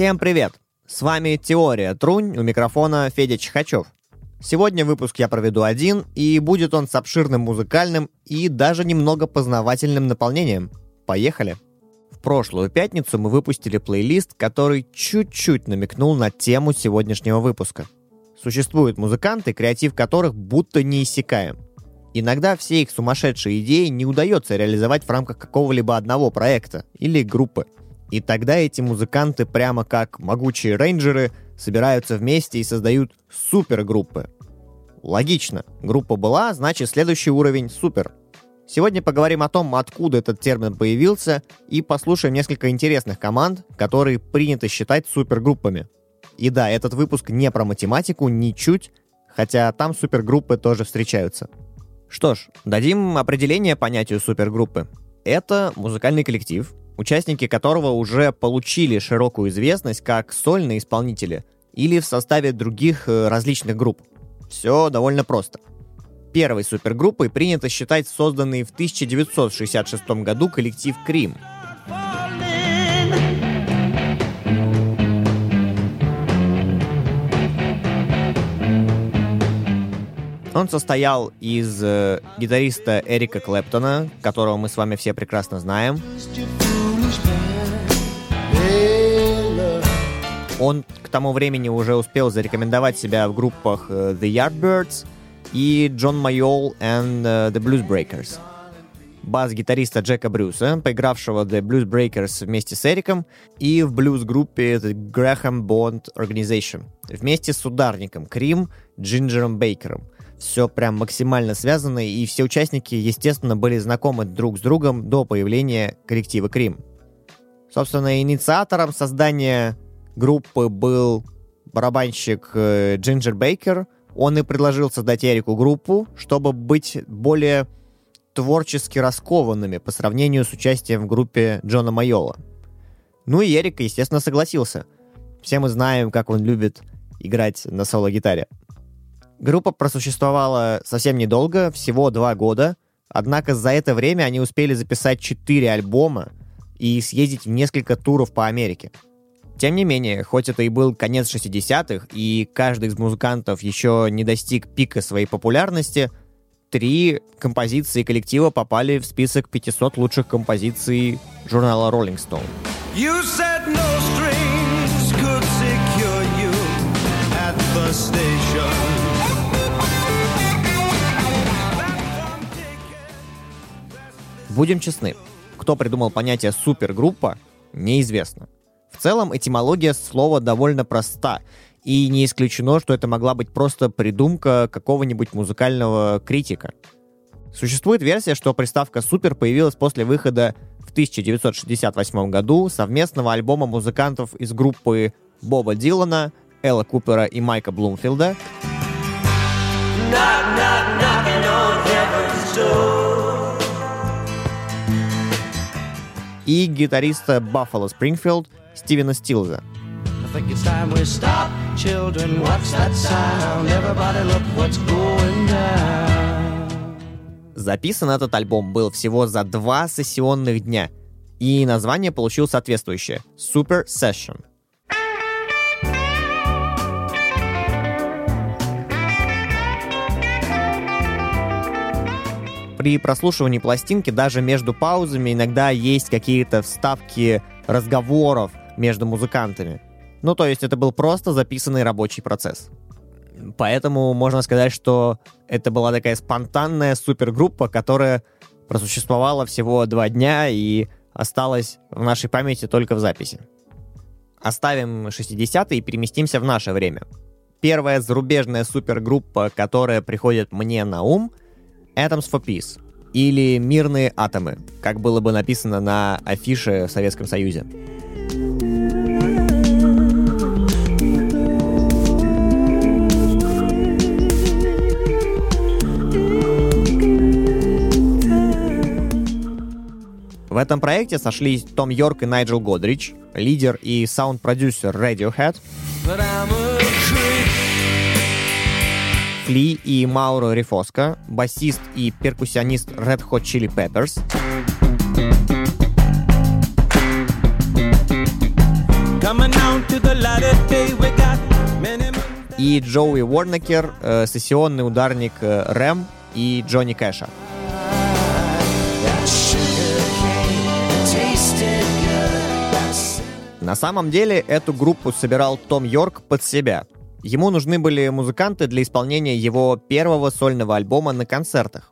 Всем привет! С вами Теория Трунь, у микрофона Федя Чехачев. Сегодня выпуск я проведу один, и будет он с обширным музыкальным и даже немного познавательным наполнением. Поехали! В прошлую пятницу мы выпустили плейлист, который чуть-чуть намекнул на тему сегодняшнего выпуска. Существуют музыканты, креатив которых будто неиссякаем. Иногда все их сумасшедшие идеи не удается реализовать в рамках какого-либо одного проекта или группы – и тогда эти музыканты прямо как могучие рейнджеры собираются вместе и создают супергруппы. Логично. Группа была, значит следующий уровень супер. Сегодня поговорим о том, откуда этот термин появился, и послушаем несколько интересных команд, которые принято считать супергруппами. И да, этот выпуск не про математику, ничуть, хотя там супергруппы тоже встречаются. Что ж, дадим определение понятию супергруппы. Это музыкальный коллектив, участники которого уже получили широкую известность как сольные исполнители или в составе других э, различных групп. Все довольно просто. Первой супергруппой принято считать созданный в 1966 году коллектив Крим. Он состоял из э, гитариста Эрика Клэптона, которого мы с вами все прекрасно знаем, Он к тому времени уже успел зарекомендовать себя в группах э, The Yardbirds и Джон Майол and э, The Blues Breakers. Бас-гитариста Джека Брюса, поигравшего The Blues Breakers вместе с Эриком, и в блюз-группе The Graham Bond Organization, вместе с ударником Крим Джинджером Бейкером. Все прям максимально связано, и все участники, естественно, были знакомы друг с другом до появления коллектива Крим. Собственно, инициатором создания группы был барабанщик э, Джинджер Бейкер. Он и предложил создать Эрику группу, чтобы быть более творчески раскованными по сравнению с участием в группе Джона Майола. Ну и Эрик, естественно, согласился. Все мы знаем, как он любит играть на соло-гитаре. Группа просуществовала совсем недолго, всего два года, однако за это время они успели записать четыре альбома и съездить в несколько туров по Америке – тем не менее, хоть это и был конец 60-х, и каждый из музыкантов еще не достиг пика своей популярности, три композиции коллектива попали в список 500 лучших композиций журнала Rolling Stone. You said no strings could secure you at the station. Будем честны, кто придумал понятие супергруппа, неизвестно. В целом этимология слова довольно проста, и не исключено, что это могла быть просто придумка какого-нибудь музыкального критика. Существует версия, что приставка «супер» появилась после выхода в 1968 году совместного альбома музыкантов из группы Боба Дилана, Элла Купера и Майка Блумфилда. Knock, knock, и гитариста Баффало Спрингфилд Стивена Стилза. Записан этот альбом был всего за два сессионных дня, и название получил соответствующее — Super Session. При прослушивании пластинки даже между паузами иногда есть какие-то вставки разговоров, между музыкантами. Ну, то есть это был просто записанный рабочий процесс. Поэтому можно сказать, что это была такая спонтанная супергруппа, которая просуществовала всего два дня и осталась в нашей памяти только в записи. Оставим 60-е и переместимся в наше время. Первая зарубежная супергруппа, которая приходит мне на ум, Atoms for Peace, или «Мирные атомы», как было бы написано на афише в Советском Союзе. В этом проекте сошлись Том Йорк и Найджел Годрич, лидер и саунд-продюсер Radiohead, Фли и Мауро Рифоско, басист и перкуссионист Red Hot Chili Peppers, и Джоуи Уорнекер, э, сессионный ударник э, Рэм и Джонни Кэша. На самом деле эту группу собирал Том Йорк под себя. Ему нужны были музыканты для исполнения его первого сольного альбома на концертах.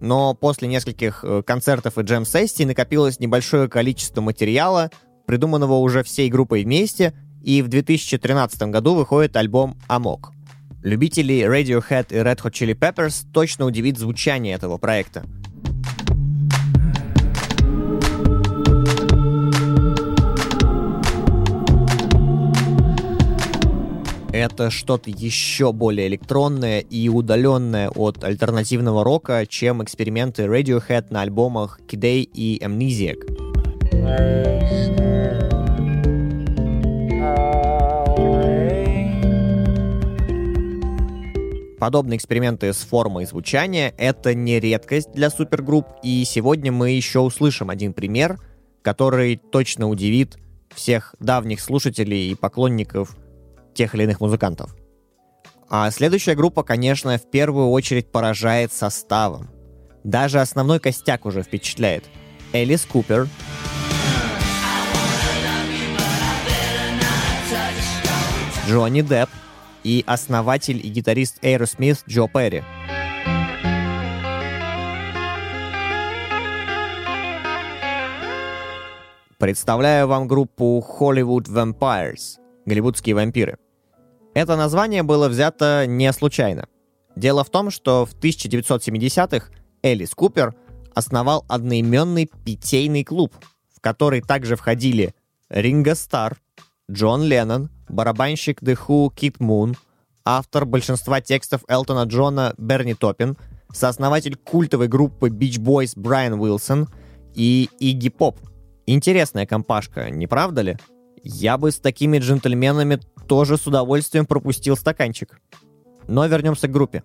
Но после нескольких э, концертов и джем-сессий накопилось небольшое количество материала, придуманного уже всей группой вместе, и в 2013 году выходит альбом «Амок». Любителей Radiohead и Red Hot Chili Peppers точно удивит звучание этого проекта. Это что-то еще более электронное и удаленное от альтернативного рока, чем эксперименты Radiohead на альбомах Kidday и Amnesiac. Подобные эксперименты с формой звучания — это не редкость для супергрупп, и сегодня мы еще услышим один пример, который точно удивит всех давних слушателей и поклонников тех или иных музыкантов. А следующая группа, конечно, в первую очередь поражает составом. Даже основной костяк уже впечатляет. Элис Купер, Джонни Депп, и основатель и гитарист Aerosmith Джо Перри. Представляю вам группу Hollywood Vampires, голливудские вампиры. Это название было взято не случайно. Дело в том, что в 1970-х Элис Купер основал одноименный питейный клуб, в который также входили Ринго Стар, Джон Леннон, барабанщик The Who Кит Мун, автор большинства текстов Элтона Джона Берни Топпин, сооснователь культовой группы Beach Boys Брайан Уилсон и Игги Поп. Интересная компашка, не правда ли? Я бы с такими джентльменами тоже с удовольствием пропустил стаканчик. Но вернемся к группе.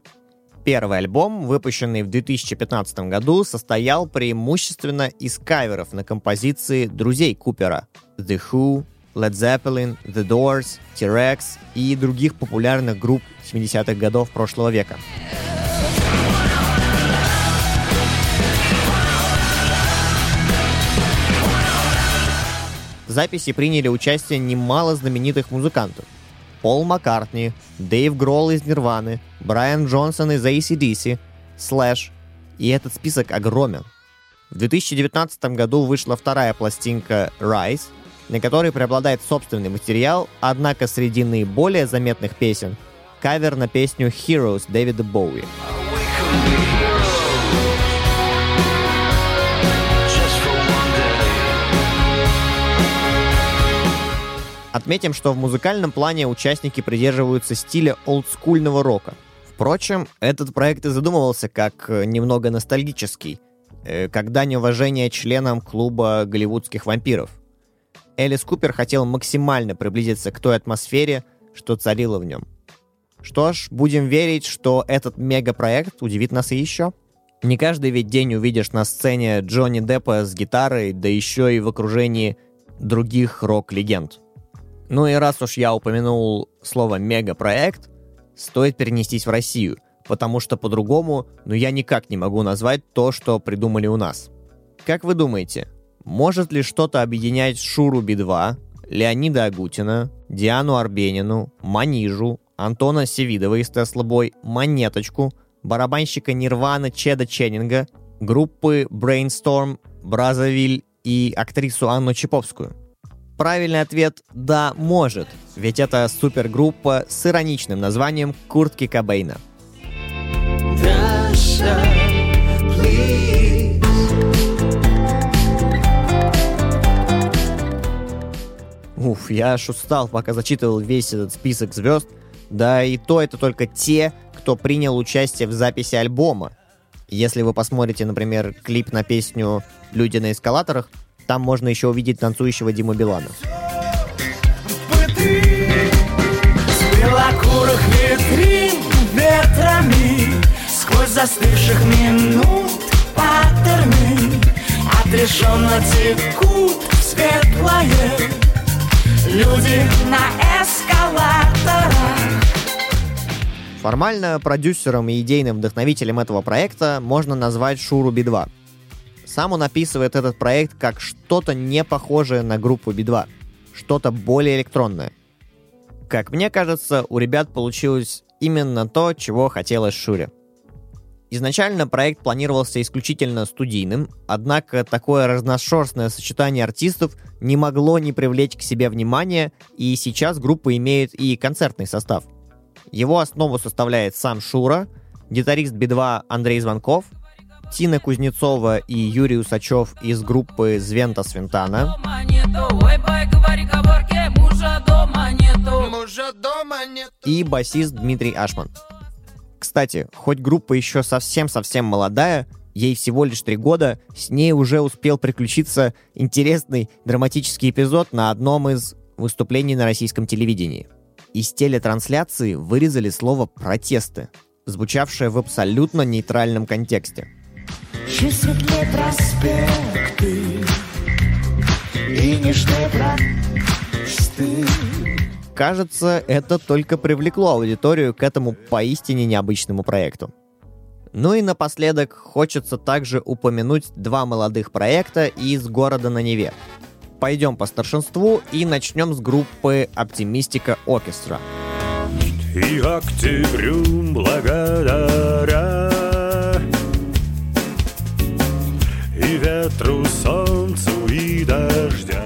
Первый альбом, выпущенный в 2015 году, состоял преимущественно из каверов на композиции друзей Купера The Who, Led Zeppelin, The Doors, T-Rex и других популярных групп 70-х годов прошлого века. В записи приняли участие немало знаменитых музыкантов. Пол Маккартни, Дэйв Гролл из Нирваны, Брайан Джонсон из ACDC, Слэш. И этот список огромен. В 2019 году вышла вторая пластинка Rise — на которой преобладает собственный материал, однако среди наиболее заметных песен — кавер на песню «Heroes» Дэвида Боуи. Отметим, что в музыкальном плане участники придерживаются стиля олдскульного рока. Впрочем, этот проект и задумывался как э, немного ностальгический, э, как дань уважения членам клуба голливудских вампиров — Элис Купер хотел максимально приблизиться к той атмосфере, что царило в нем. Что ж, будем верить, что этот мегапроект удивит нас и еще. Не каждый ведь день увидишь на сцене Джонни Деппа с гитарой, да еще и в окружении других рок-легенд. Ну и раз уж я упомянул слово «мегапроект», стоит перенестись в Россию, потому что по-другому, ну я никак не могу назвать то, что придумали у нас. Как вы думаете, может ли что-то объединять Шуру Би-2, Леонида Агутина, Диану Арбенину, Манижу, Антона Севидова из Тесла Бой, Монеточку, барабанщика Нирвана Чеда Ченнинга, группы Brainstorm, Бразовиль и актрису Анну Чиповскую? Правильный ответ – да, может, ведь это супергруппа с ироничным названием «Куртки Кобейна». Dasha, Уф, я аж устал, пока зачитывал весь этот список звезд. Да и то это только те, кто принял участие в записи альбома. Если вы посмотрите, например, клип на песню «Люди на эскалаторах», там можно еще увидеть танцующего Диму Билана. ветрами Сквозь застывших минут паттерны Отрешенно текут светлое Люди на эскалаторах Формально продюсером и идейным вдохновителем этого проекта можно назвать Шуру Би-2. Сам он описывает этот проект как что-то не похожее на группу Би-2, что-то более электронное. Как мне кажется, у ребят получилось именно то, чего хотелось Шуре. Изначально проект планировался исключительно студийным, однако такое разношерстное сочетание артистов не могло не привлечь к себе внимания, и сейчас группа имеет и концертный состав. Его основу составляет сам Шура, гитарист Би-2 Андрей Звонков, Тина Кузнецова и Юрий Усачев из группы Звента Свинтана, и басист Дмитрий Ашман. Кстати, хоть группа еще совсем-совсем молодая, ей всего лишь три года, с ней уже успел приключиться интересный драматический эпизод на одном из выступлений на российском телевидении – из телетрансляции вырезали слово «протесты», звучавшее в абсолютно нейтральном контексте. Кажется, это только привлекло аудиторию к этому поистине необычному проекту. Ну и напоследок хочется также упомянуть два молодых проекта из города на Неве пойдем по старшинству и начнем с группы Оптимистика Оркестра. И октябрю благодаря ветру, солнцу и дождя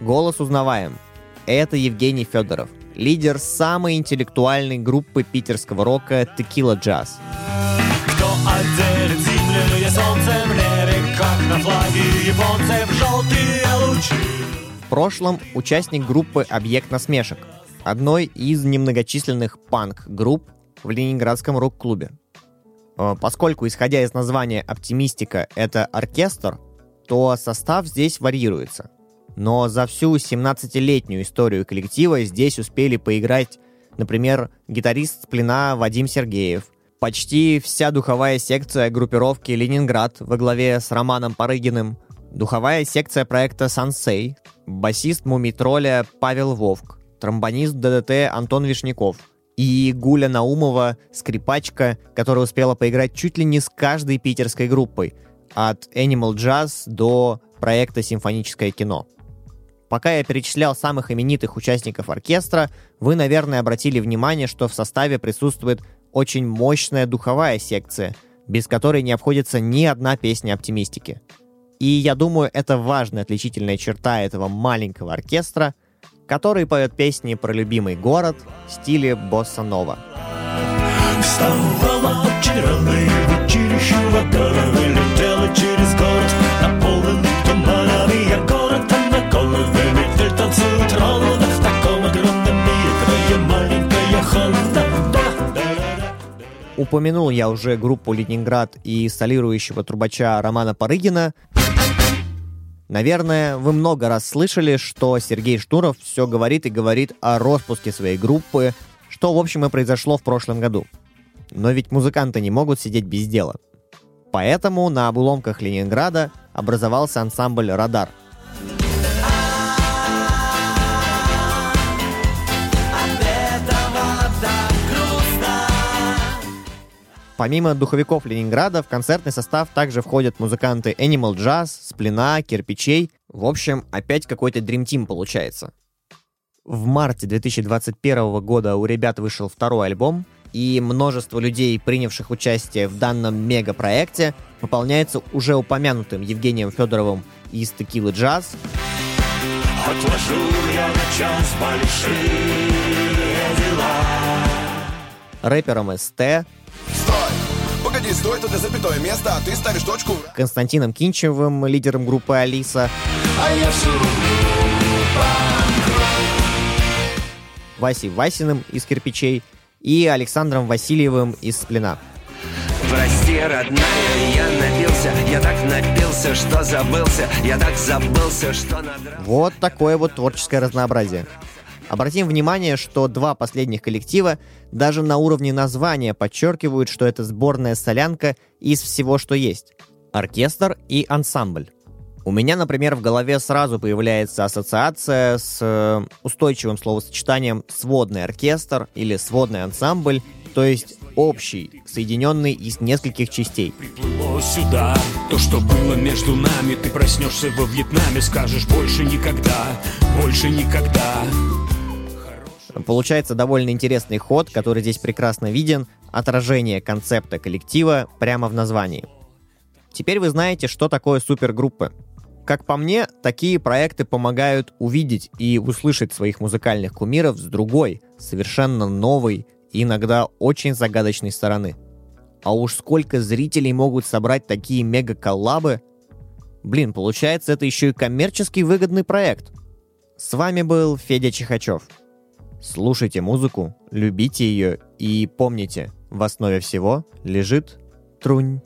Голос узнаваем. Это Евгений Федоров, лидер самой интеллектуальной группы питерского рока Tequila Jazz. Кто отделит землю солнцем как на флаге японцев желтые лучи. В прошлом участник группы «Объект насмешек», одной из немногочисленных панк-групп в ленинградском рок-клубе. Э, поскольку, исходя из названия «Оптимистика» — это оркестр, то состав здесь варьируется. Но за всю 17-летнюю историю коллектива здесь успели поиграть, например, гитарист плена Вадим Сергеев — Почти вся духовая секция группировки «Ленинград» во главе с Романом Парыгиным, духовая секция проекта «Сансей», басист «Мумитроля» Павел Вовк, тромбонист ДДТ Антон Вишняков и Гуля Наумова, скрипачка, которая успела поиграть чуть ли не с каждой питерской группой, от Animal Jazz до проекта «Симфоническое кино». Пока я перечислял самых именитых участников оркестра, вы, наверное, обратили внимание, что в составе присутствует очень мощная духовая секция, без которой не обходится ни одна песня оптимистики. И я думаю, это важная отличительная черта этого маленького оркестра, который поет песни про любимый город в стиле босса-нова. Вставала очень рано и в училище вокала вылетела через город, наполненный туманами, я город, а на голове метель танцует ровно, в таком огромном мире твоя маленькая Хонда. Упомянул я уже группу «Ленинград» и солирующего трубача Романа Парыгина. Наверное, вы много раз слышали, что Сергей Штуров все говорит и говорит о распуске своей группы, что, в общем, и произошло в прошлом году. Но ведь музыканты не могут сидеть без дела. Поэтому на обломках Ленинграда образовался ансамбль «Радар», Помимо духовиков Ленинграда, в концертный состав также входят музыканты Animal Jazz, Сплина, Кирпичей. В общем, опять какой-то Dream Team получается. В марте 2021 года у ребят вышел второй альбом, и множество людей, принявших участие в данном мегапроекте, пополняется уже упомянутым Евгением Федоровым из Текилы Джаз. Отложу я на час большие дела. Рэпером СТ, Погоди, стой, тут запятое место, а ты ставишь точку. Константином Кинчевым, лидером группы Алиса. А я Васей Васиным из «Кирпичей» и Александром Васильевым из «Сплена». Прости, родная, я напился, я так напился, что забылся, я так забылся, что надрался. Вот такое вот творческое разнообразие. Обратим внимание, что два последних коллектива даже на уровне названия подчеркивают, что это сборная солянка из всего, что есть. Оркестр и ансамбль. У меня, например, в голове сразу появляется ассоциация с э, устойчивым словосочетанием «сводный оркестр» или «сводный ансамбль», то есть общий, соединенный из нескольких частей. Приплыло сюда то, что было между нами Ты проснешься во Вьетнаме, скажешь больше никогда, больше никогда Получается довольно интересный ход, который здесь прекрасно виден, отражение концепта коллектива прямо в названии. Теперь вы знаете, что такое супергруппы. Как по мне, такие проекты помогают увидеть и услышать своих музыкальных кумиров с другой, совершенно новой и иногда очень загадочной стороны. А уж сколько зрителей могут собрать такие мега-коллабы? Блин, получается, это еще и коммерчески выгодный проект. С вами был Федя Чихачев. Слушайте музыку, любите ее и помните, в основе всего лежит трунь.